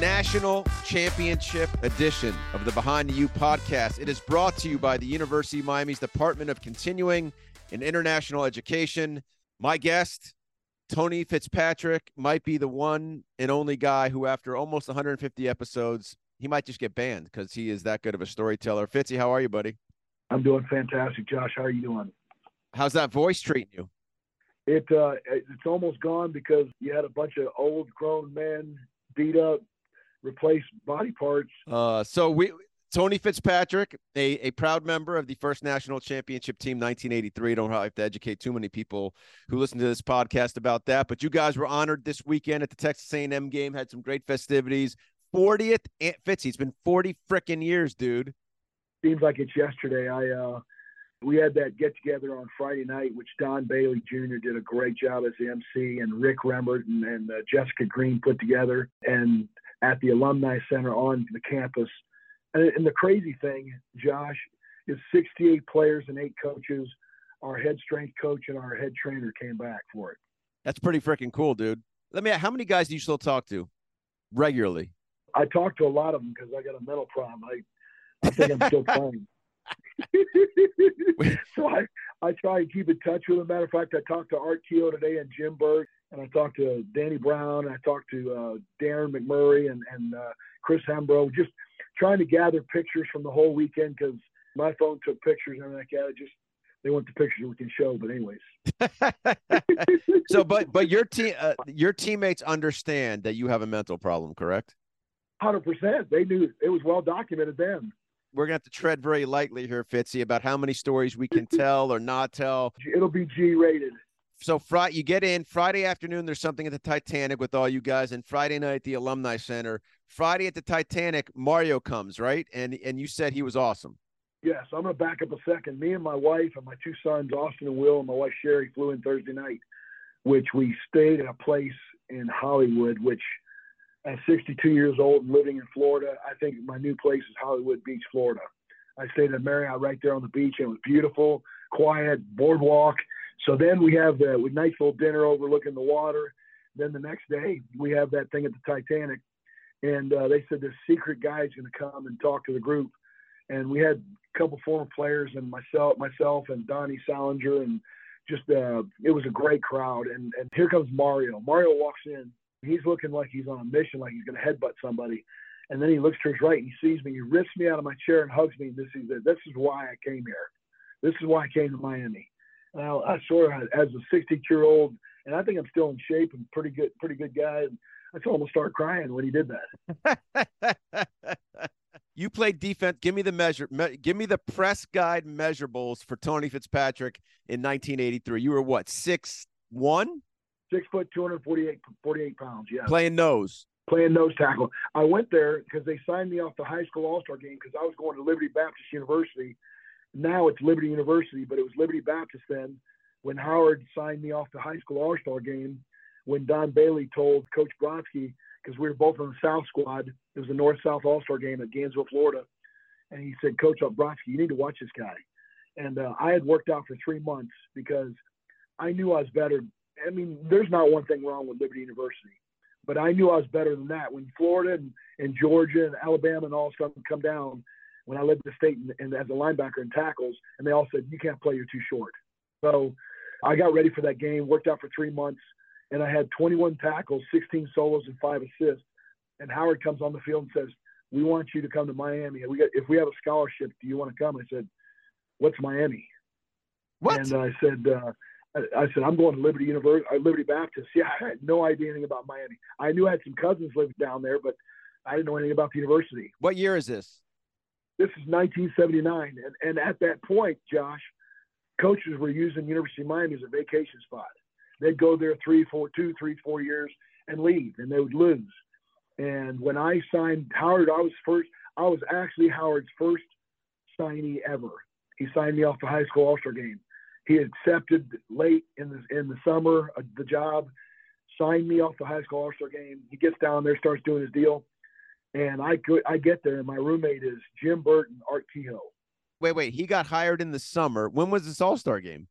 national championship edition of the Behind You podcast. It is brought to you by the University of Miami's Department of Continuing and International Education. My guest, Tony Fitzpatrick, might be the one and only guy who, after almost 150 episodes, he might just get banned because he is that good of a storyteller. Fitzy, how are you, buddy? I'm doing fantastic, Josh. How are you doing? How's that voice treating you? It uh, it's almost gone because you had a bunch of old grown men beat up, replace body parts. Uh, so we Tony Fitzpatrick, a, a proud member of the first national championship team, 1983. Don't have to educate too many people who listen to this podcast about that. But you guys were honored this weekend at the Texas A&M game. Had some great festivities. 40th Fitzy. It's been 40 freaking years, dude. Seems like it's yesterday. I uh, we had that get together on Friday night, which Don Bailey Jr. did a great job as the MC, and Rick Rembert and, and uh, Jessica Green put together, and at the Alumni Center on the campus and, and the crazy thing, Josh, is 68 players and eight coaches. Our head strength coach and our head trainer came back for it. That's pretty freaking cool, dude. Let me. ask, How many guys do you still talk to regularly? I talk to a lot of them because I got a mental problem. I, I think I'm still playing. so I, I try and keep in touch with them. Matter of fact, I talked to Art Kehoe today and Jim Berg, and I talked to Danny Brown, and I talked to uh, Darren McMurray and, and uh, Chris Hembro. Just trying to gather pictures from the whole weekend because my phone took pictures and like, yeah, just they want the pictures we can show. But anyways. so, but but your team, uh, your teammates understand that you have a mental problem, correct? Hundred percent. They knew it was well documented then. We're gonna have to tread very lightly here, Fitzy, about how many stories we can tell or not tell. It'll be G rated so Friday, you get in Friday afternoon. There's something at the Titanic with all you guys, and Friday night the Alumni Center. Friday at the Titanic, Mario comes right, and and you said he was awesome. Yes, I'm gonna back up a second. Me and my wife and my two sons, Austin and Will, and my wife Sherry, flew in Thursday night, which we stayed at a place in Hollywood. Which, at 62 years old and living in Florida, I think my new place is Hollywood Beach, Florida. I stayed at Marriott right there on the beach, and it was beautiful, quiet, boardwalk so then we have the nice little dinner overlooking the water. Then the next day we have that thing at the Titanic, and uh, they said this secret guy is going to come and talk to the group. And we had a couple former players and myself, myself and Donnie Salinger, and just uh, it was a great crowd. And and here comes Mario. Mario walks in. He's looking like he's on a mission, like he's going to headbutt somebody. And then he looks to his right and he sees me. He lifts me out of my chair and hugs me. And this is this is why I came here. This is why I came to Miami. Now, I sort of, as a 60 year old, and I think I'm still in shape and pretty good, pretty good guy. And I told him start crying when he did that. you played defense. Give me the measure. Me, give me the press guide measurables for Tony Fitzpatrick in 1983. You were what, six one? Six foot, 248 48 pounds. Yeah. Playing nose. Playing nose tackle. I went there because they signed me off the high school all star game because I was going to Liberty Baptist University now it's Liberty University, but it was Liberty Baptist then when Howard signed me off the high school All Star game. When Don Bailey told Coach Brodsky, because we were both on the South squad, it was the North South All Star game at Gainesville, Florida, and he said, Coach Brodsky, you need to watch this guy. And uh, I had worked out for three months because I knew I was better. I mean, there's not one thing wrong with Liberty University, but I knew I was better than that. When Florida and, and Georgia and Alabama and all stuff would come down, when I led the state and, and as a linebacker in tackles, and they all said, "You can't play; you're too short." So I got ready for that game, worked out for three months, and I had 21 tackles, 16 solos, and five assists. And Howard comes on the field and says, "We want you to come to Miami. We got, if we have a scholarship, do you want to come?" I said, "What's Miami?" What? And I said, uh, I, I said, I'm going to Liberty University, uh, Liberty Baptist. Yeah, I had no idea anything about Miami. I knew I had some cousins lived down there, but I didn't know anything about the university. What year is this? This is 1979, and, and at that point, Josh, coaches were using University of Miami as a vacation spot. They'd go there three, four, two, three, four years and leave, and they would lose. And when I signed Howard, I was first. I was actually Howard's first signee ever. He signed me off the high school All-Star game. He accepted late in the in the summer uh, the job, signed me off the high school All-Star game. He gets down there, starts doing his deal. And I go, I get there, and my roommate is Jim Burton, Art Kehoe. Wait, wait. He got hired in the summer. When was this All Star game?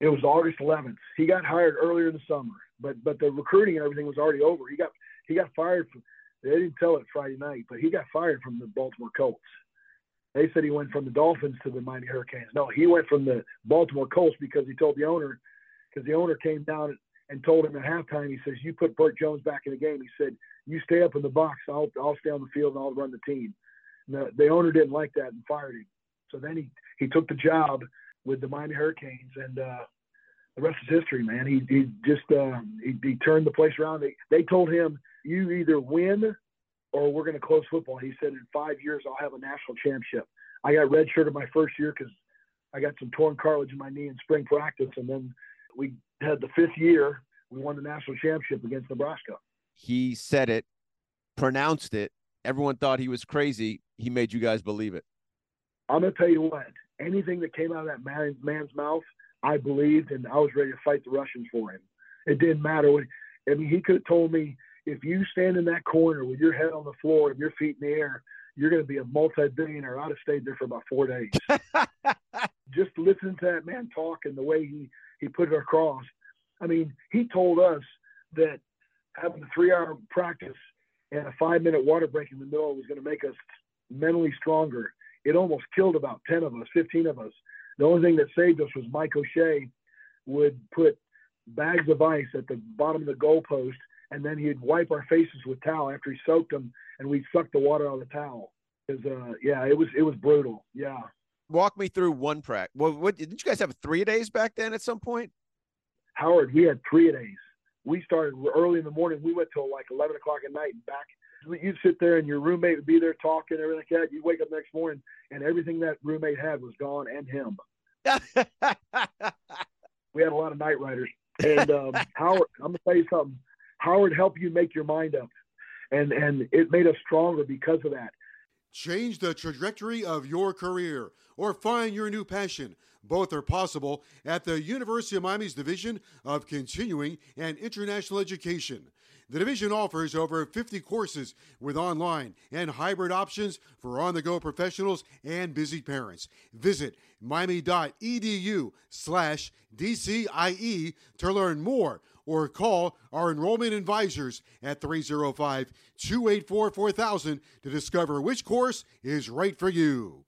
It was August 11th. He got hired earlier in the summer, but but the recruiting and everything was already over. He got he got fired. For, They didn't tell it Friday night, but he got fired from the Baltimore Colts. They said he went from the Dolphins to the Miami Hurricanes. No, he went from the Baltimore Colts because he told the owner, because the owner came down and told him at halftime, he says, "You put Bert Jones back in the game." He said, "You stay up in the box. I'll I'll stay on the field and I'll run the team." The, the owner didn't like that and fired him. So then he he took the job with the Miami Hurricanes, and uh, the rest is history, man. He he just uh, he, he turned the place around. They they told him, "You either win or we're going to close football." He said, "In five years, I'll have a national championship." I got redshirted my first year because I got some torn cartilage in my knee in spring practice, and then we had the fifth year. We won the national championship against Nebraska. He said it, pronounced it. Everyone thought he was crazy. He made you guys believe it. I'm gonna tell you what. Anything that came out of that man, man's mouth, I believed, and I was ready to fight the Russians for him. It didn't matter. What, I mean, he could have told me, if you stand in that corner with your head on the floor and your feet in the air, you're going to be a multi-billionaire. I'd have stayed there for about four days. Just listening to that man talk and the way he he put it across. I mean, he told us that having a three-hour practice and a five-minute water break in the middle was going to make us mentally stronger. It almost killed about ten of us, fifteen of us. The only thing that saved us was Mike O'Shea would put bags of ice at the bottom of the goalpost, and then he'd wipe our faces with towel after he soaked them, and we'd suck the water out of the towel. Cause, uh, yeah, it was it was brutal. Yeah. Walk me through one practice. Well, what didn't you guys have three days back then at some point? Howard, we had three days. We started early in the morning. We went till like eleven o'clock at night and back. You'd sit there and your roommate would be there talking and everything like that. You'd wake up next morning and everything that roommate had was gone and him. we had a lot of night riders. And um, Howard, I'm gonna tell you something. Howard helped you make your mind up, and and it made us stronger because of that. Change the trajectory of your career or find your new passion. Both are possible at the University of Miami's Division of Continuing and International Education. The division offers over 50 courses with online and hybrid options for on the go professionals and busy parents. Visit miami.edu slash DCIE to learn more or call our enrollment advisors at 305 284 4000 to discover which course is right for you.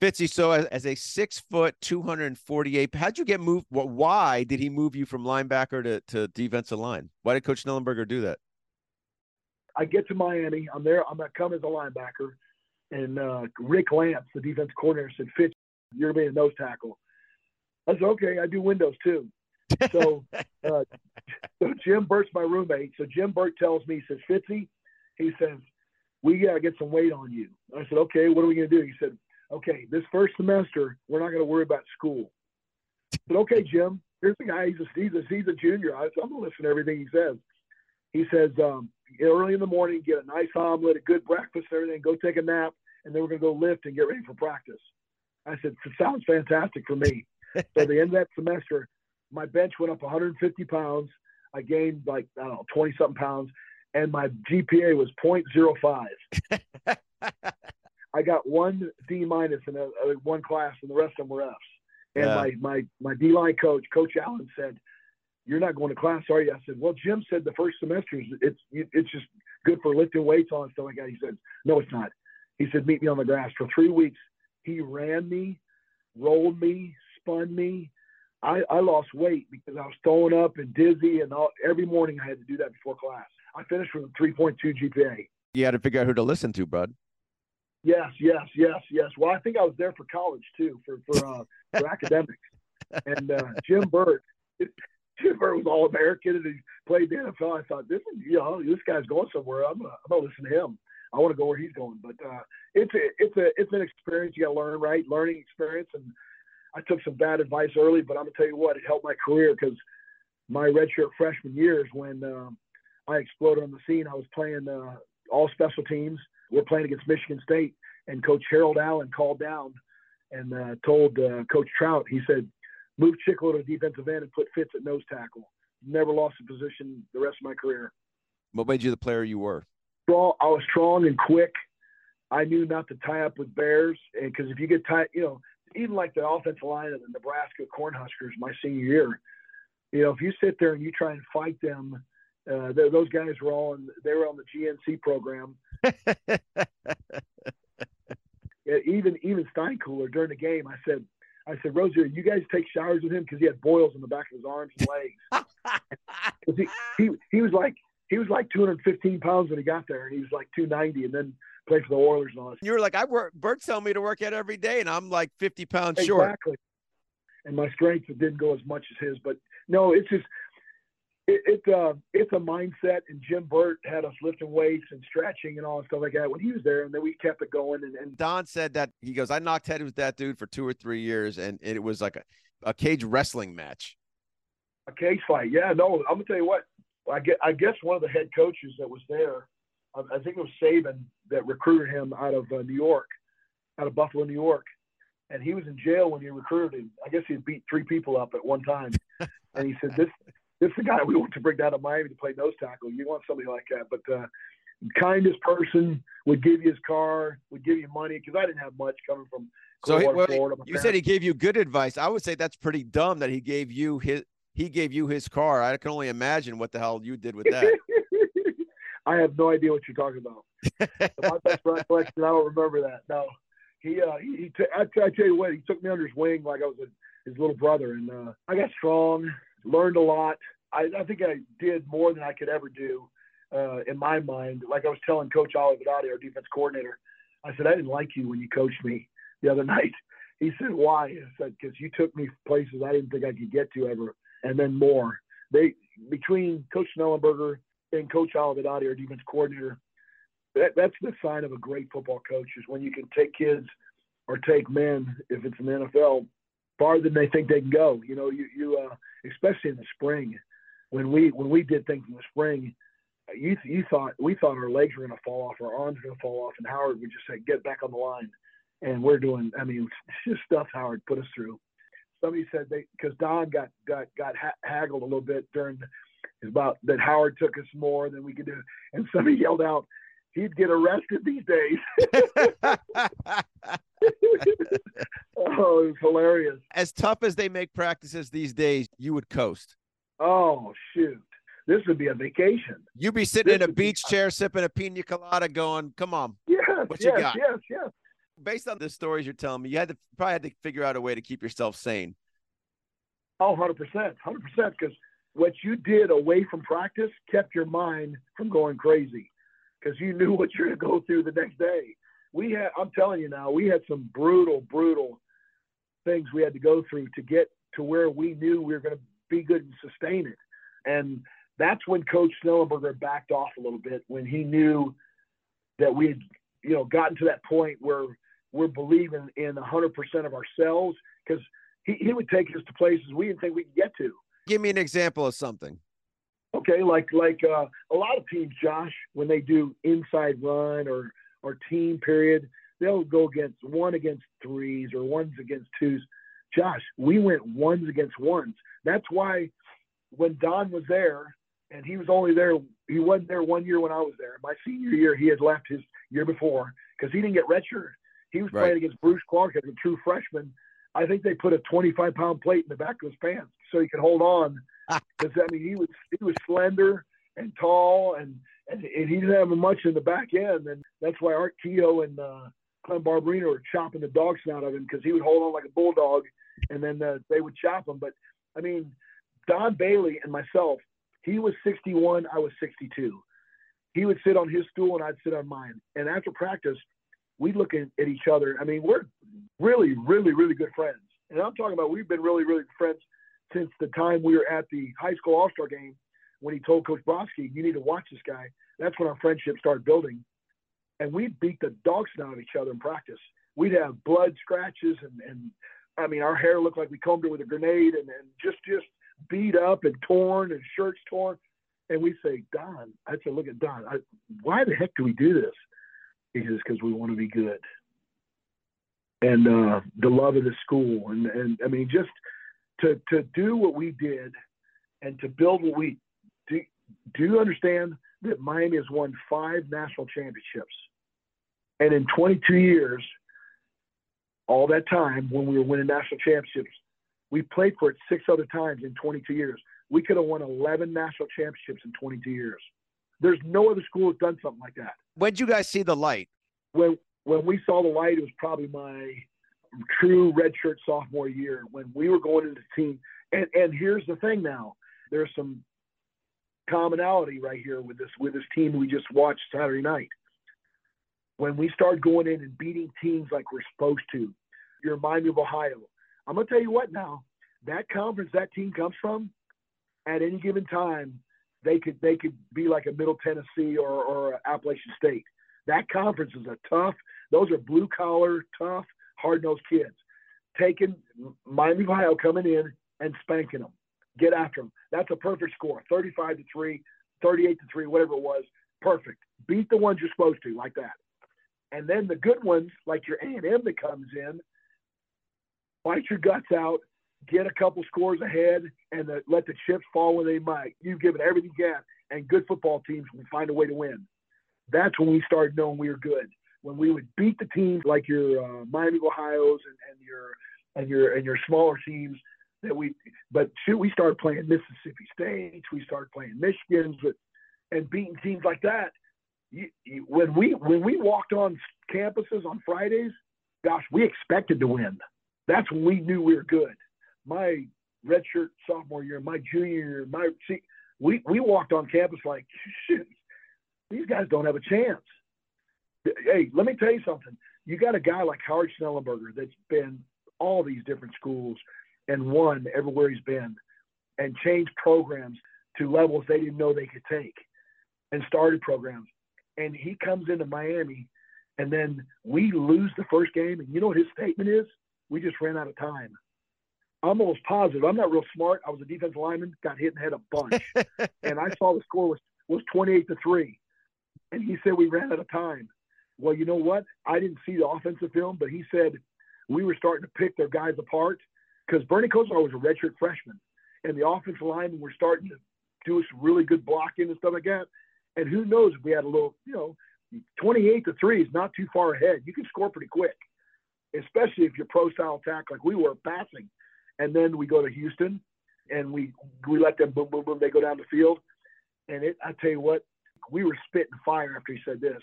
Fitzy, so as, as, a six foot, 248, how'd you get moved? What, why did he move you from linebacker to, to defensive line? Why did Coach Schnellenberger do that? I get to Miami. I'm there. I'm going to come as a linebacker. And uh, Rick Lantz, the defense coordinator, said, Fitz, you're going to be a nose tackle. I said, okay, I do windows too. So, uh, so Jim Burt's my roommate. So Jim Burt tells me, he says, Fitzy, he says, we got to get some weight on you. I said, okay, what are we going to do? He said, okay, this first semester, we're not going to worry about school. But okay, Jim, here's the guy. He's a, he's a, he's a junior. I, I'm going to listen to everything he says. He says, um, early in the morning, get a nice omelet, a good breakfast, everything, go take a nap, and then we're going to go lift and get ready for practice. I said, sounds fantastic for me. so the end of that semester, my bench went up 150 pounds. I gained like, I don't know, 20 something pounds, and my GPA was 0.05. I got one D minus in a, a, one class, and the rest of them were Fs. And yeah. my my my D line coach, Coach Allen, said, "You're not going to class, are you?" I said, "Well, Jim said the first semester it's it's just good for lifting weights on and stuff like that." He said, "No, it's not." He said, "Meet me on the grass." For three weeks, he ran me, rolled me, spun me. I, I lost weight because I was throwing up and dizzy, and all, every morning I had to do that before class. I finished with a 3.2 GPA. You had to figure out who to listen to, bud. Yes, yes, yes, yes. Well, I think I was there for college too, for for uh, for academics. And uh, Jim Burt, Jim Burt was all American and he played the NFL. I thought this is, you know, this guy's going somewhere. I'm gonna, I'm gonna listen to him. I want to go where he's going. But uh, it's a it's a it's an experience you got to learn, right? Learning experience. And I took some bad advice early, but I'm gonna tell you what, it helped my career because my redshirt freshman years when um, I exploded on the scene, I was playing uh, all special teams we're playing against Michigan State, and Coach Harold Allen called down and uh, told uh, Coach Trout, he said, move Chickillo to defensive end and put Fitz at nose tackle. Never lost a position the rest of my career. What made you the player you were? Well, I was strong and quick. I knew not to tie up with bears, and because if you get tied, you know, even like the offensive line of the Nebraska Cornhuskers my senior year, you know, if you sit there and you try and fight them Uh, those guys were all in, they were on the GNC program. even even Steinkuhler during the game, I said, I said, Rozier, you guys take showers with him because he had boils in the back of his arms and legs. he, he he was like he was like 215 pounds when he got there, and he was like 290, and then played for the Oilers and all that. You were like, I work. Burt's telling me to work out every day, and I'm like 50 pounds exactly. short. Exactly. And my strength didn't go as much as his, but no, it's just it, it uh, it's a mindset. And Jim Burt had us lifting weights and stretching and all stuff like that when he was there, and then we kept it going. And, and Don said that he goes, I knocked heads with that dude for two or three years, and it was like a, a cage wrestling match. A cage fight, yeah. No, I'm gonna tell you what. I get, I guess one of the head coaches that was there, I, I think it was Saban that recruited him out of uh, New York, out of Buffalo, New York, and he was in jail when he recruited him. I guess he beat three people up at one time, and he said this this is the guy we want to bring down to Miami to play nose tackle. You want somebody like that, but uh, kindest person would give you his car, would give you money because I didn't have much coming from. So he, well, Florida. you said he gave you good advice. I would say that's pretty dumb that he gave you his he gave you his car. I can only imagine what the hell you did with that. I have no idea what you're talking about. My best recollection, I don't remember that. No, he uh, he, he t- I, I tell you what, he took me under his wing like I was a, his little brother, and uh, I got strong learned a lot. I, I think I did more than I could ever do uh, in my mind. Like I was telling Coach Oliver our defense coordinator, I said, I didn't like you when you coached me the other night. He said, why? I said, because you took me places I didn't think I could get to ever, and then more. They between Coach Schnellenberger and Coach Olivadotti, our defense coordinator, that, that's the sign of a great football coach is when you can take kids or take men, if it's an NFL, farther than they think they can go. You know, you, you uh, especially in the spring, when we when we did things in the spring, you you thought we thought our legs were going to fall off, our arms were going to fall off, and Howard would just say, "Get back on the line," and we're doing. I mean, it's just stuff Howard put us through. Somebody said they because Don got got got ha- haggled a little bit during about that Howard took us more than we could do, and somebody yelled out, he'd get arrested these days. oh, it was hilarious. As tough as they make practices these days, you would coast. Oh shoot. This would be a vacation. You'd be sitting this in a beach be... chair sipping a pina colada going, come on. Yes, what yes, you got? yes, yes. Based on the stories you're telling me, you had to probably had to figure out a way to keep yourself sane. Oh, 100%. 100% because what you did away from practice kept your mind from going crazy because you knew what you're going to go through the next day. We had, I'm telling you now, we had some brutal, brutal things we had to go through to get to where we knew we were going to be good and sustain it. And that's when Coach Schnellenberger backed off a little bit when he knew that we had, you know, gotten to that point where we're believing in 100% of ourselves because he, he would take us to places we didn't think we could get to. Give me an example of something. Okay, like like uh, a lot of teams, Josh, when they do inside run or or team period, they'll go against one against threes or ones against twos. Josh, we went ones against ones. That's why when Don was there, and he was only there, he wasn't there one year when I was there. My senior year, he had left his year before because he didn't get redshirted. He was right. playing against Bruce Clark as a true freshman. I think they put a 25 pound plate in the back of his pants so he could hold on because I mean he was he was slender and tall and, and and he didn't have much in the back end and that's why Art Kehoe and uh, Clem Barberino were chopping the dog snout of him because he would hold on like a bulldog and then uh, they would chop him. But I mean Don Bailey and myself, he was 61, I was 62. He would sit on his stool and I'd sit on mine. And after practice, we'd look at, at each other. I mean, we're really, really, really good friends. And I'm talking about we've been really, really good friends since the time we were at the high school All Star game when he told Coach Brodsky, "You need to watch this guy." That's when our friendship started building, and we beat the dogs out of each other in practice. We'd have blood scratches, and, and I mean, our hair looked like we combed it with a grenade, and, and just just beat up and torn, and shirts torn. And we say, Don, I said, look at Don. I, why the heck do we do this? Says, because we want to be good. And uh, the love of the school, and and I mean, just to to do what we did and to build what we do. Do you understand that Miami has won five national championships, and in 22 years, all that time when we were winning national championships, We played for it six other times in 22 years. We could have won 11 national championships in 22 years. There's no other school that's done something like that. When'd you guys see the light? When when we saw the light, it was probably my true redshirt sophomore year when we were going into the team. And and here's the thing now, there's some commonality right here with this with this team we just watched Saturday night. When we start going in and beating teams like we're supposed to, you're Miami of Ohio. I'm gonna tell you what now, that conference that team comes from, at any given time, they could they could be like a Middle Tennessee or, or Appalachian State. That conference is a tough. Those are blue collar, tough, hard nosed kids. Taking Miami of Ohio coming in and spanking them, get after them. That's a perfect score. 35 to three, 38 to three, whatever it was. Perfect. Beat the ones you're supposed to like that. And then the good ones, like your A&M that comes in, fight your guts out, get a couple scores ahead, and the, let the chips fall where they might. You've given everything you can, and good football teams will find a way to win. That's when we started knowing we were good. When we would beat the teams like your uh, Miami Ohio's and, and your and your and your smaller teams that we. But shoot, we started playing Mississippi State. We started playing Michigan's, and beating teams like that. You, you, when we when we walked on campuses on Fridays, gosh, we expected to win. That's when we knew we were good my redshirt sophomore year, my junior year, my see, we we walked on campus like, shit, these guys don't have a chance. Hey, let me tell you something. You got a guy like Howard Schnellenberger that's been all these different schools and won everywhere he's been, and changed programs to levels they didn't know they could take, and started programs. And he comes into Miami, and then we lose the first game, and you know what his statement is? We just ran out of time. I'm almost positive. I'm not real smart. I was a defensive lineman, got hit in the head a bunch, and I saw the score was was 28 to three, and he said we ran out of time. Well, you know what? I didn't see the offensive film, but he said we were starting to pick their guys apart because Bernie Kosar was a redshirt freshman, and the offensive linemen were starting to do some really good blocking and stuff like that. And who knows if we had a little, you know, 28 to three is not too far ahead. You can score pretty quick, especially if you're pro style attack like we were passing and then we go to Houston, and we we let them boom boom boom. They go down the field, and it. I tell you what, we were spitting fire after he said this.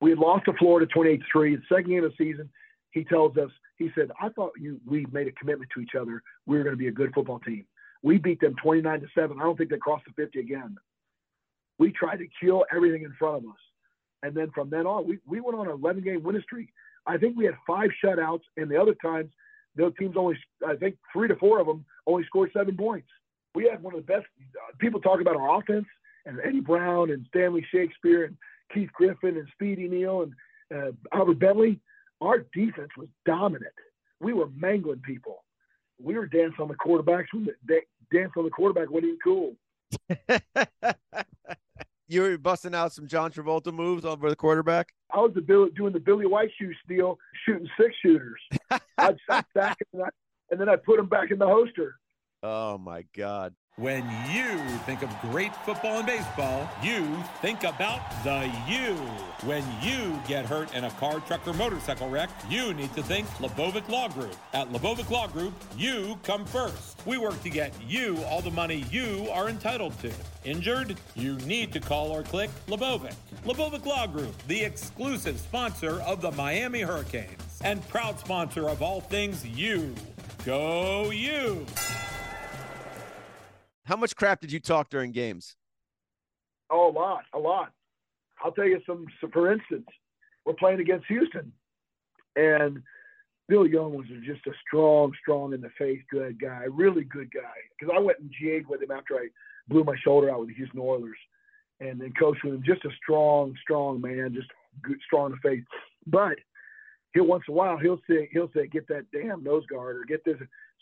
We had lost to Florida 28-3. The second game of the season, he tells us, he said, I thought you we made a commitment to each other. We were going to be a good football team. We beat them 29 to 7. I don't think they crossed the 50 again. We tried to kill everything in front of us. And then from then on, we, we went on an 11 game winning streak. I think we had five shutouts, and the other times those teams only, I think, three to four of them only scored seven points. We had one of the best. People talk about our offense and Eddie Brown and Stanley Shakespeare and Keith Griffin and Speedy Neal and uh, Albert Bentley. Our defense was dominant. We were mangling people. We were dancing on the quarterbacks. We dancing on the quarterback wasn't even cool. you were busting out some John Travolta moves over the quarterback. I was doing the Billy White shoe steal, shooting six shooters. I'd back and, I, and then I put them back in the holster. Oh my God! When you think of great football and baseball, you think about the U. When you get hurt in a car, truck, or motorcycle wreck, you need to think Lebovic Law Group. At Lebovic Law Group, you come first. We work to get you all the money you are entitled to. Injured? You need to call or click Lebovic. Lebovic Law Group, the exclusive sponsor of the Miami Hurricanes and proud sponsor of all things you. Go you! How much crap did you talk during games? Oh, a lot, a lot. I'll tell you some, some for instance, we're playing against Houston, and Bill Young was just a strong, strong in the face, good guy, really good guy. Because I went and GA'd with him after I blew my shoulder out with the Houston Oilers, and then coached with him. Just a strong, strong man, just good, strong in the face. But he'll once in a while he'll say he'll say get that damn nose guard or get this.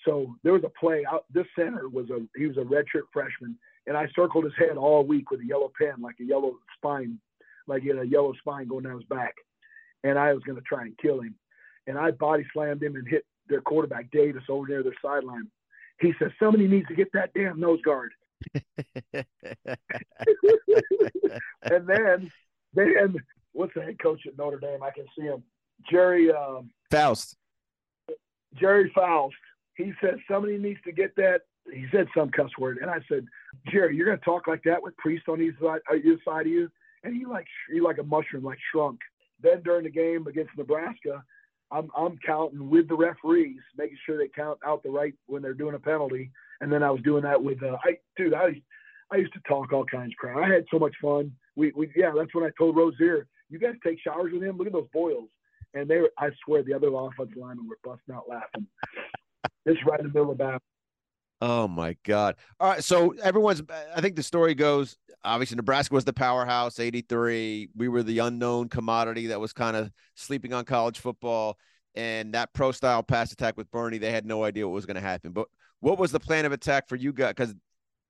So there was a play out. This center was a he was a redshirt freshman, and I circled his head all week with a yellow pen, like a yellow spine, like he had a yellow spine going down his back, and I was going to try and kill him, and I body slammed him and hit their quarterback Davis over near their sideline. He says somebody needs to get that damn nose guard. and then then what's the head coach at Notre Dame? I can see him. Gerry um, Faust. Gerry Faust. he said somebody needs to get that. He said some cuss word, and I said, Gerry, you're going to talk like that with Priest on either side, uh, side of you, and he like he like a mushroom, like shrunk. Then during the game against Nebraska, I'm I'm counting with the referees, making sure they count out the right when they're doing a penalty, and then I was doing that with uh, I dude I I used to talk all kinds of crap. I had so much fun. We we yeah, that's when I told Rozier, you guys take showers with him. Look at those boils, and they were, I swear the other offensive linemen were busting out laughing. This right in the middle of battle. Oh my God! All right, so everyone's. I think the story goes. Obviously, Nebraska was the powerhouse. '83. We were the unknown commodity that was kind of sleeping on college football. And that pro style pass attack with Bernie, they had no idea what was going to happen. But what was the plan of attack for you guys? Because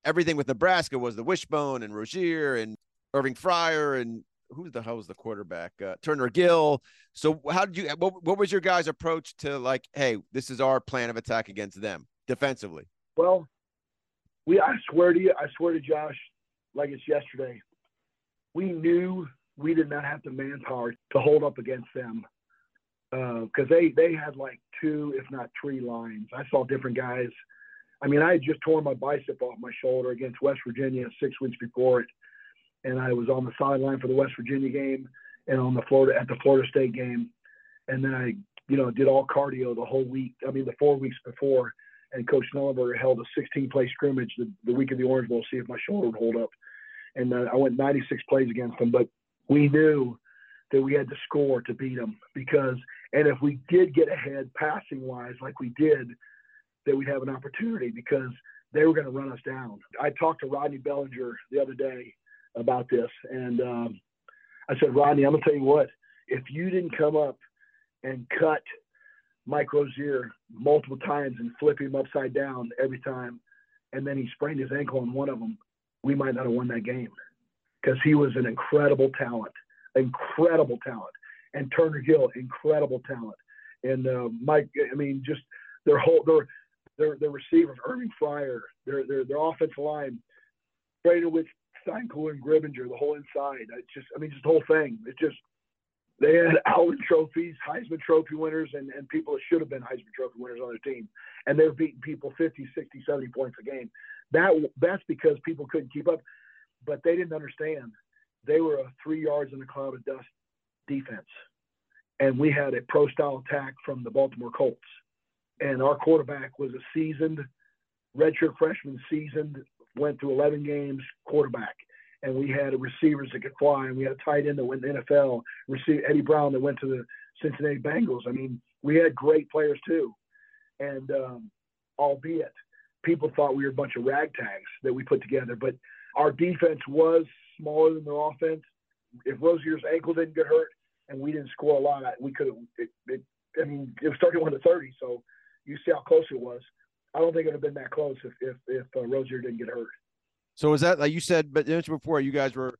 everything with Nebraska was the wishbone and Rozier and Irving Fryar and who the hell was the quarterback? Uh, Turner Gill. So how did you? What, what was your guys' approach to like, hey, this is our plan of attack against them defensively? Well, we I swear to you, I swear to Josh, like it's yesterday. We knew we did not have the manpower to hold up against them because uh, they they had like two, if not three lines. I saw different guys. I mean, I had just torn my bicep off my shoulder against West Virginia six weeks before it, and I was on the sideline for the West Virginia game and on the Florida at the Florida State game, and then I, you know, did all cardio the whole week. I mean, the four weeks before, and Coach Schnellenberger held a 16 play scrimmage the, the week of the Orange Bowl to see if my shoulder would hold up. And uh, I went 96 plays against them, but we knew that we had to score to beat them because, and if we did get ahead passing wise, like we did, that we'd have an opportunity because they were going to run us down. I talked to Rodney Bellinger the other day about this, and um, I said, Rodney, I'm going to tell you what, if you didn't come up and cut – Mike Rozier multiple times and flip him upside down every time, and then he sprained his ankle on one of them, we might not have won that game. Because he was an incredible talent, incredible talent, and Turner Gill, incredible talent, and uh, Mike. I mean, just their whole their their their receivers, Irving Fryar, their their their offensive line, with Steinkuhler and Grimminger, the whole inside. It's just, I mean, just the whole thing. It's just they had Allen trophies, Heisman Trophy winners, and, and people that should have been Heisman Trophy winners on their team. And they were beating people 50, 60, 70 points a game. That That's because people couldn't keep up, but they didn't understand. They were a three yards in a cloud of dust defense. And we had a pro style attack from the Baltimore Colts. And our quarterback was a seasoned, redshirt freshman, seasoned, went through 11 games quarterback and we had receivers that could fly, and we had a tight end that went to the NFL, receive Eddie Brown that went to the Cincinnati Bengals. I mean, we had great players too, and um, albeit people thought we were a bunch of ragtags that we put together, but our defense was smaller than their offense. If Rozier's ankle didn't get hurt and we didn't score a lot, we could have. I mean, it was 31 to 30, so you see how close it was. I don't think it would have been that close if if, if uh, Rozier didn't get hurt. So is that like you said, but mentioned before you guys were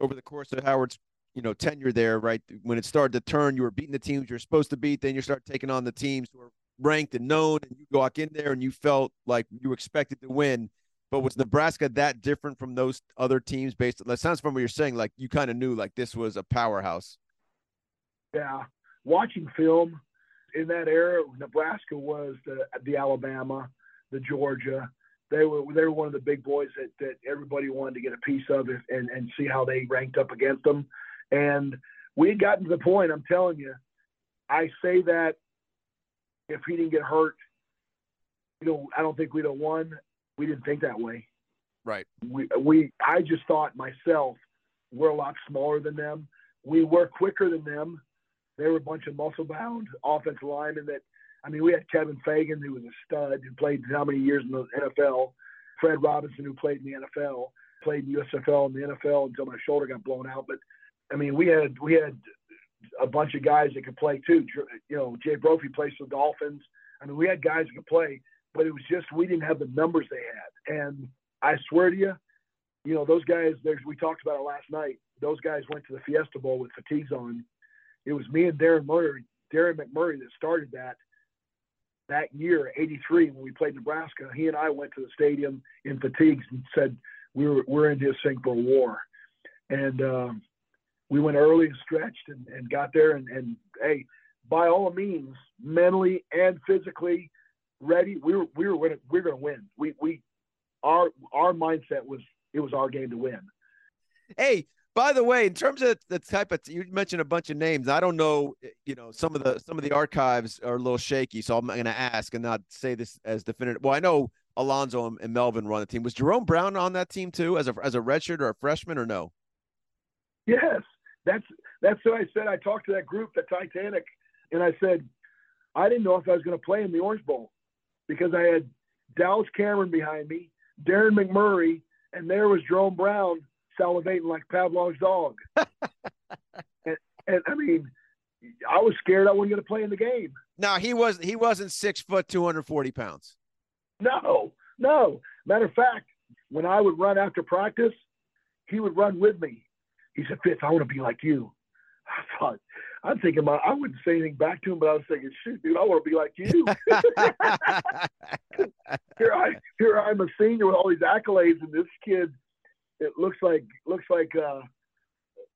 over the course of Howard's you know tenure there, right? When it started to turn, you were beating the teams you're supposed to beat. Then you start taking on the teams who are ranked and known, and you walk in there and you felt like you expected to win. But was Nebraska that different from those other teams? Based, that sounds from what you're saying. Like you kind of knew like this was a powerhouse. Yeah, watching film in that era, Nebraska was the the Alabama, the Georgia, they were they were one of the big boys that, that everybody wanted to get a piece of and, and see how they ranked up against them. And we had gotten to the point, I'm telling you, I say that if he didn't get hurt, you know, I don't think we'd have won. We didn't think that way. Right. We we I just thought myself, we're a lot smaller than them. We were quicker than them. They were a bunch of muscle bound offensive linemen that I mean, we had Kevin Fagan, who was a stud, who played how many years in the NFL. Fred Robinson, who played in the NFL, played in USFL and the NFL until my shoulder got blown out. But I mean, we had we had a bunch of guys that could play too. You know, Jay Brophy plays for the Dolphins. I mean, we had guys that could play, but it was just we didn't have the numbers they had. And I swear to you, you know, those guys. There's we talked about it last night. Those guys went to the Fiesta Bowl with fatigues on. It was me and Darren Murray, Darren McMurray that started that that year, 83, when we played Nebraska, he and I went to the stadium in fatigues and said, we were, we're in this thing for war. And um, we went early and stretched and, and got there. And, and, hey, by all means, mentally and physically, ready. We were we were winning, we're going to win. We we our our mindset was it was our game to win. Hey, by the way, in terms of the type of you mentioned a bunch of names. I don't know, eh, you know, some of the some of the archives are a little shaky, so I'm going to ask and not say this as definitive. Well, I know Alonzo and, Melvin run the team. Was Jerome Brown on that team too, as a as a redshirt or a freshman, or no? Yes, that's that's what I said. I talked to that group, the Titanic, and I said I didn't know if I was going to play in the Orange Bowl because I had Dallas Cameron behind me, Darren McMurray, and there was Jerome Brown salivating like Pavlov's dog. and, and I mean, I was scared I wasn't going to play in the game. No, he was he wasn't six foot, two hundred forty pounds. No, no. Matter of fact, when I would run after practice, he would run with me. He said, Fitz, I want to be like you. I thought, I'm thinking about, I wouldn't say anything back to him, but I was thinking, shoot, dude, I want to be like you. here I, here I'm a senior with all these accolades, and this kid, it looks like, looks like, uh,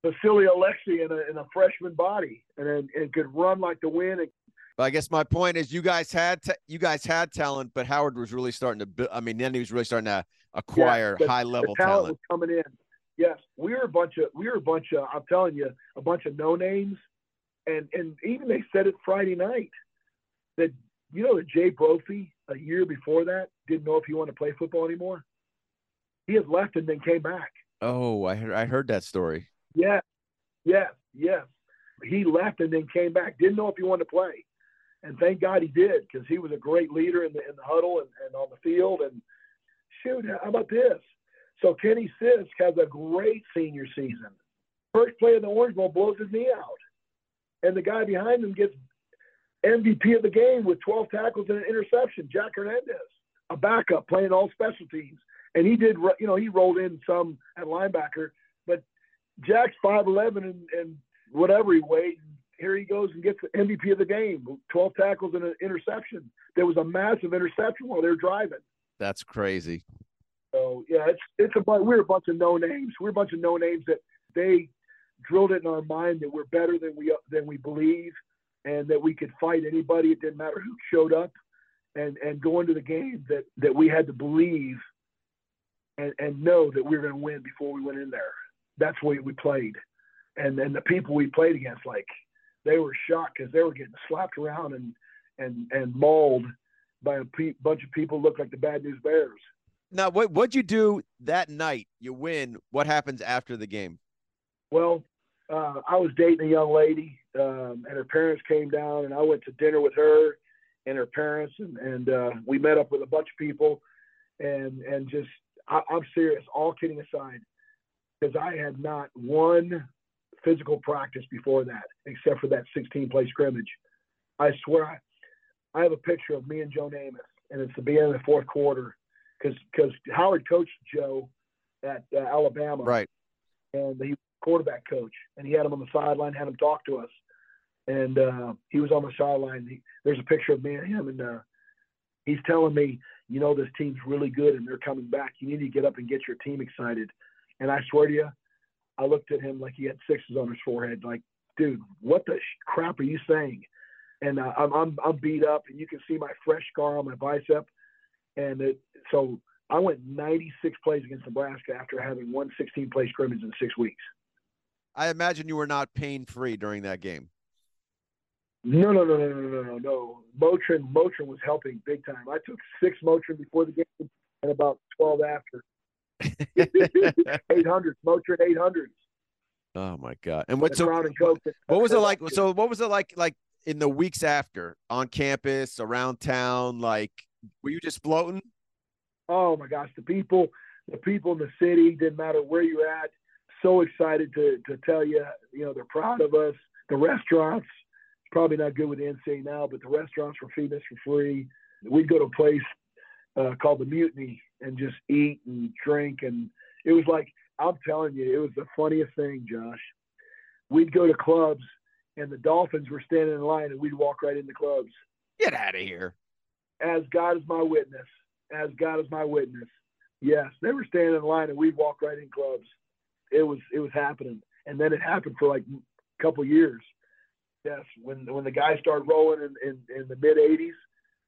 Vasily Alexei in a, in a freshman body and, and, and could run like the wind and but I guess my point is, you guys had t- you guys had talent, but Howard was really starting to. build. I mean, then he was really starting to acquire yes, high level talent, talent. Was coming in. Yes, we were a bunch of we were a bunch of. I'm telling you, a bunch of no names, and and even they said it Friday night that you know that Jay Brophy a year before that didn't know if he wanted to play football anymore. He had left and then came back. Oh, I heard I heard that story. Yeah, yeah, yeah. He left and then came back. Didn't know if he wanted to play and thank God he did because he was a great leader in the in the huddle and, and on the field. And shoot, how about this? So Kenny Sisk has a great senior season. First play of the Orange Bowl blows his knee out, and the guy behind him gets MVP of the game with 12 tackles and an interception. Jack Fernandez, a backup playing all special teams, and he did. You know, he rolled in some at linebacker, but Jack's 5'11 and, and whatever he weighed here he goes and gets the MVP of the game, 12 tackles and an interception. There was a massive interception while they were driving. That's crazy. So yeah, it's it's a we're a bunch of no names. We're a bunch of no names that they drilled it in our mind that we're better than we than we believe, and that we could fight anybody. It didn't matter who showed up, and and go into the game that that we had to believe and and know that we were going to win before we went in there. That's the way we played, and and the people we played against, like they were shocked because they were getting slapped around and and and mauled by a pe- bunch of people look like the Bad News Bears. Now, what what'd you do that night? You win. What happens after the game? Well, uh, I was dating a young lady, um, and her parents came down, and I went to dinner with her and her parents, and, and uh, we met up with a bunch of people, and and just I, I'm serious, all kidding aside, because I had not one physical practice before that, except for that 16 play scrimmage. I swear, I, I have a picture of me and Joe Namath, and it's the beginning of the fourth quarter because because Howard coached Joe at uh, Alabama, right? And he quarterback coach, and he had him on the sideline, had him talk to us, and uh, he was on the sideline. He, there's a picture of me and him, and uh, he's telling me, you know, this team's really good, and they're coming back. You need to get up and get your team excited. And I swear to you, I looked at him like he had sixes on his forehead. Like, dude, what the crap are you saying? And uh, I'm, I'm I'm beat up, and you can see my fresh scar on my bicep. And it, so I went 96 plays against Nebraska after having one 16 play scrimmage in six weeks. I imagine you were not pain free during that game. No, no, no, no, no, no, no, no. Motrin, Motrin was helping big time. I took six Motrin before the game and about 12 after. 800, Motrin 800s. Oh my god! And what so? And Coke, what was it like? So what was it like? Like in the weeks after, on campus, around town, like were you just floating? Oh my gosh, the people, the people in the city, didn't matter where you're at, so excited to to tell you, you know, they're proud of us. The restaurants, probably not good with the NCAA now, but the restaurants were feeding us for free. We'd go to a place uh, called the Mutiny and just eat and drink. And it was like, I'm telling you, it was the funniest thing, Josh. We'd go to clubs and the Dolphins were standing in line and we'd walk right in the clubs. Get out of here. As God is my witness. As God is my witness. Yes, they were standing in line and we'd walk right in clubs. It was it was happening. And then it happened for like a couple years. Yes, when when the guys started rolling in, in, in the mid '80s,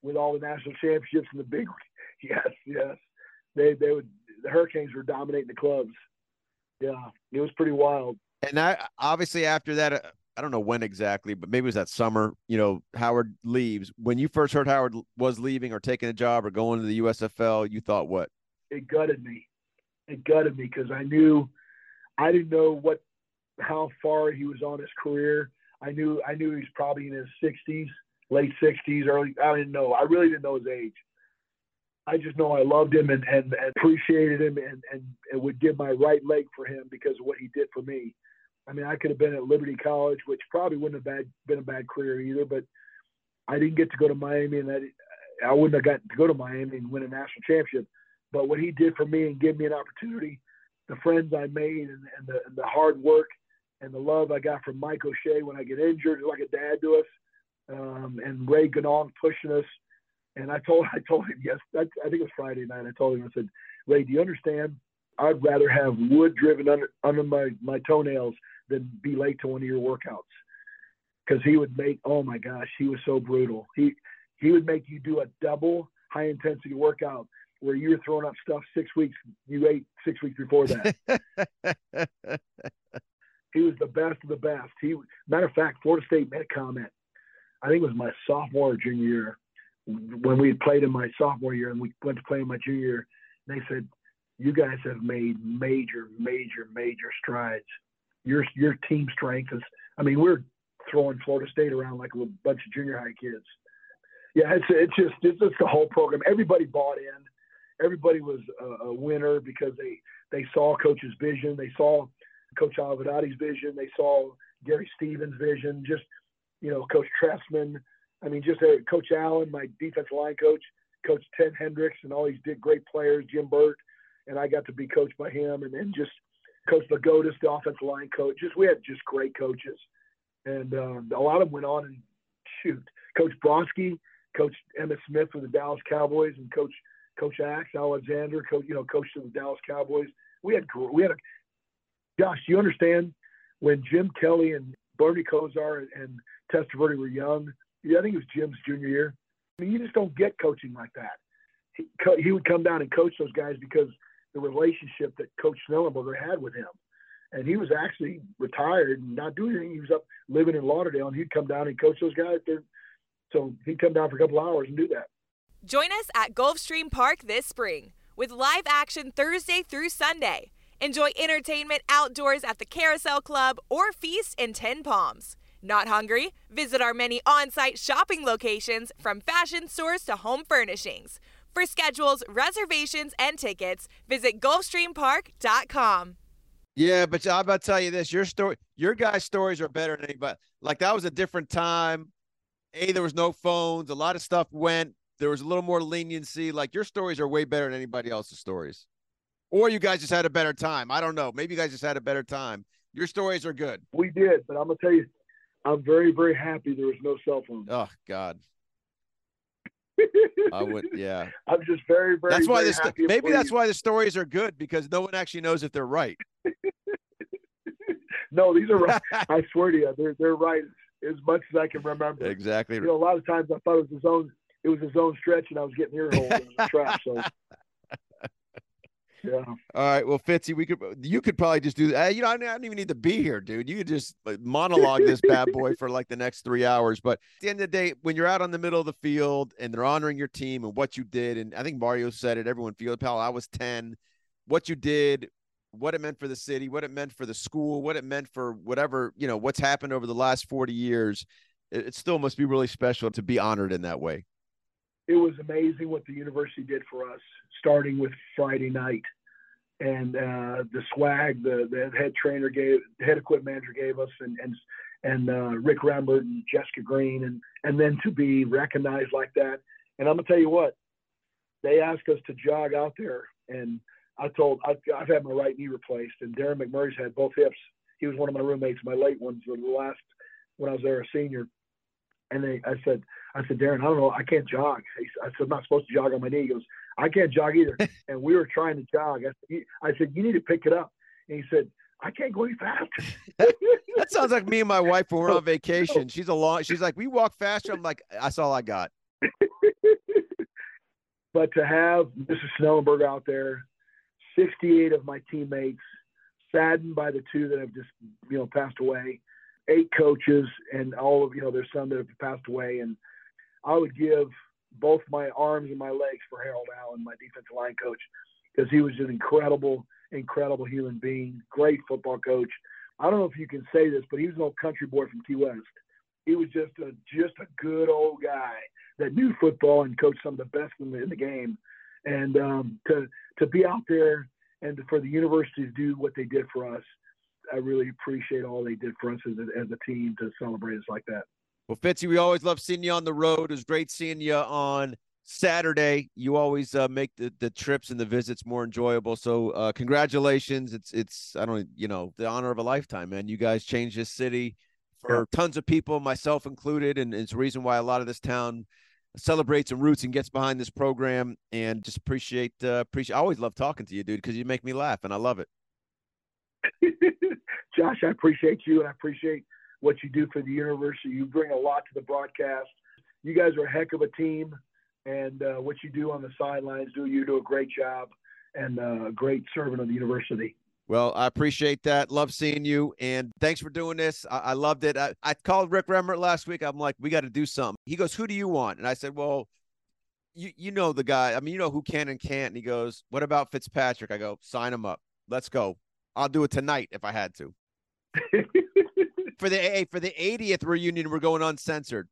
with all the national championships and the big. Yes, yes. They they would the Hurricanes were dominating the clubs. Yeah, it was pretty wild. And I obviously after that, uh, I don't know when exactly, but maybe it was that summer. You know, Howard leaves. When you first heard Howard was leaving or taking a job or going to the USFL, you thought what? It gutted me. It gutted me because I knew, I didn't know what, how far he was on his career. I knew I knew he was probably in his 60s, late 60s, early. I didn't know. I really didn't know his age. I just know I loved him and, and, and appreciated him and, and, and would give my right leg for him because of what he did for me. I mean, I could have been at Liberty College, which probably wouldn't have bad, been a bad career either, but I didn't get to go to Miami and I, I wouldn't have gotten to go to Miami and win a national championship. But what he did for me and give me an opportunity, the friends I made and, and, the, and the hard work and the love I got from Mike O'Shea when I get injured, like a dad to us, um, and Ray Ganong pushing us – and I told I told him yes, I, I think it was Friday night. I told him I said, Ray, do you understand? I'd rather have wood driven under under my my toenails than be late to one of your workouts. Because he would make oh my gosh, he was so brutal. He he would make you do a double high intensity workout where you were throwing up stuff six weeks you ate six weeks before that. he was the best of the best. He matter of fact, Florida State made a comment. I think it was my sophomore or junior year when we played in my sophomore year and we went to play in my junior year, they said, "You guys have made major, major, major strides. Your your team strength is. I mean, we're throwing Florida State around like a bunch of junior high kids. Yeah, it's it's just it's just the whole program. Everybody bought in. Everybody was a, a winner because they they saw Coach's vision. They saw Coach Olivadotti's vision. They saw Gary Stevens' vision. Just you know, Coach Trestman I mean, just uh, Coach Allen, my defensive line coach, Coach Ted Hendricks, and all these great players, Jim Burt, and I got to be coached by him, and then just Coach Lagotis, the offensive line coach. Just we had just great coaches, and um, a lot of them went on and shoot. Coach Bronski, Coach Emmitt Smith for the Dallas Cowboys, and Coach Coach Axe Alexander, coach you know, coach of the Dallas Cowboys. We had we had a Josh. You understand when Jim Kelly and Bernie Kosar and Testaverde were young? I think it was Jim's junior year. I mean, you just don't get coaching like that. He, he would come down and coach those guys because the relationship that Coach Schnellenberger had with him. And he was actually retired and not doing anything. He was up living in Lauderdale, and he'd come down and coach those guys. There. So he'd come down for a couple hours and do that. Join us at Gulfstream Park this spring with live action Thursday through Sunday. Enjoy entertainment outdoors at the Carousel Club or feast in Ten Palms. Not hungry? Visit our many on site shopping locations from fashion stores to home furnishings. For schedules, reservations, and tickets, visit GulfstreamPark.com. Yeah, but I'm about to tell you this: your story, your guys' stories are better than anybody. Like that was a different time. A, there was no phones. A lot of stuff went. There was a little more leniency. Like your stories are way better than anybody else's stories. Or you guys just had a better time. I don't know. Maybe you guys just had a better time. Your stories are good. We did, but I'm gonna tell you, I'm very, very happy there was no cell phone. Oh God. I would, yeah. I'm just very, very. That's why very this. Maybe that's why the stories are good because no one actually knows if they're right. no, these are right. I swear to you, they're they're right as much as I can remember. Exactly. You know, a lot of times I thought it was his own. It was his own stretch, and I was getting ear holes in the trap. So yeah. All right. Well, Fitzy, we could you could probably just do that. You know, I don't even need to be here, dude. You could just like, monologue this bad boy for like the next three hours. But at the end of the day, when you're out on the middle of the field and they're honoring your team and what you did, and I think Mario said it, everyone field pal. I was 10. What you did, what it meant for the city, what it meant for the school, what it meant for whatever, you know, what's happened over the last 40 years. It, it still must be really special to be honored in that way it was amazing what the university did for us, starting with Friday night and uh, the swag the, the head trainer gave, head equipment manager gave us, and and and uh, Rick Rambert and Jessica Green, and and then to be recognized like that. And I'm gonna tell you what, they asked us to jog out there, and I told I've, I've had my right knee replaced, and Darren McMurray's had both hips. He was one of my roommates, my late ones, the last when I was there a senior. And they, I said, I said, Darren, I don't know, I can't jog. I said, I'm not supposed to jog on my knee. He goes, I can't jog either. and we were trying to jog. I said, I said, you need to pick it up. And he said, I can't go any faster. that sounds like me and my wife when we're on vacation. She's a long. She's like, we walk faster. I'm like, that's all I got. but to have Mrs. Schnellenberger out there, 68 of my teammates, saddened by the two that have just you know passed away, eight coaches, and all of you know there's some that have passed away, and I would give both my arms and my legs for Harold Allen, my defensive line coach, because he was an incredible, incredible human being, great football coach. I don't know if you can say this, but he was an old country boy from Key West. He was just a just a good old guy that knew football and coached some of the best in the, in the game. And um, to to be out there and for the university to do what they did for us, I really appreciate all they did for us as a, as a team to celebrate us like that. Well, Fitzy, we always love seeing you on the road. It was great seeing you on Saturday. You always uh, make the, the trips and the visits more enjoyable. So, uh, congratulations! It's it's I don't you know the honor of a lifetime, man. You guys changed this city for tons of people, myself included, and it's a reason why a lot of this town celebrates and roots and gets behind this program. And just appreciate uh, appreciate. I always love talking to you, dude, because you make me laugh, and I love it. Josh, I appreciate you, and I appreciate what you do for the university. You bring a lot to the broadcast. You guys are a heck of a team, and uh, what you do on the sidelines, do you do a great job and uh, a great servant of the university. Well, I appreciate that. Love seeing you, and thanks for doing this. I, I loved it. I, I called Rick Remmert last week. I'm like, we got to do something. He goes, "Who do you want?" And I said, "Well, you you know the guy. I mean, you know who can and can't." And he goes, "What about Fitzpatrick?" I go, "Sign him up. Let's go. I'll do it tonight if I had to." for the for the 80th reunion, we're going uncensored.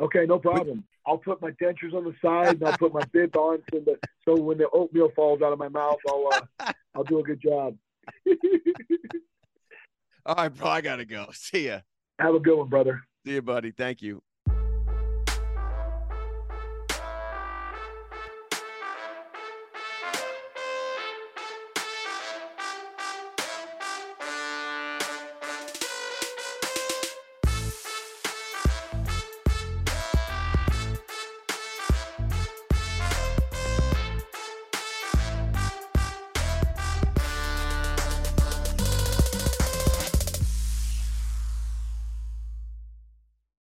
Okay, no problem. I'll put my dentures on the side, and I'll put my bib on, so, the, so when the oatmeal falls out of my mouth, I'll uh, I'll do a good job. All right, bro. I gotta go. See ya. Have a good one, brother. See you, buddy. Thank you.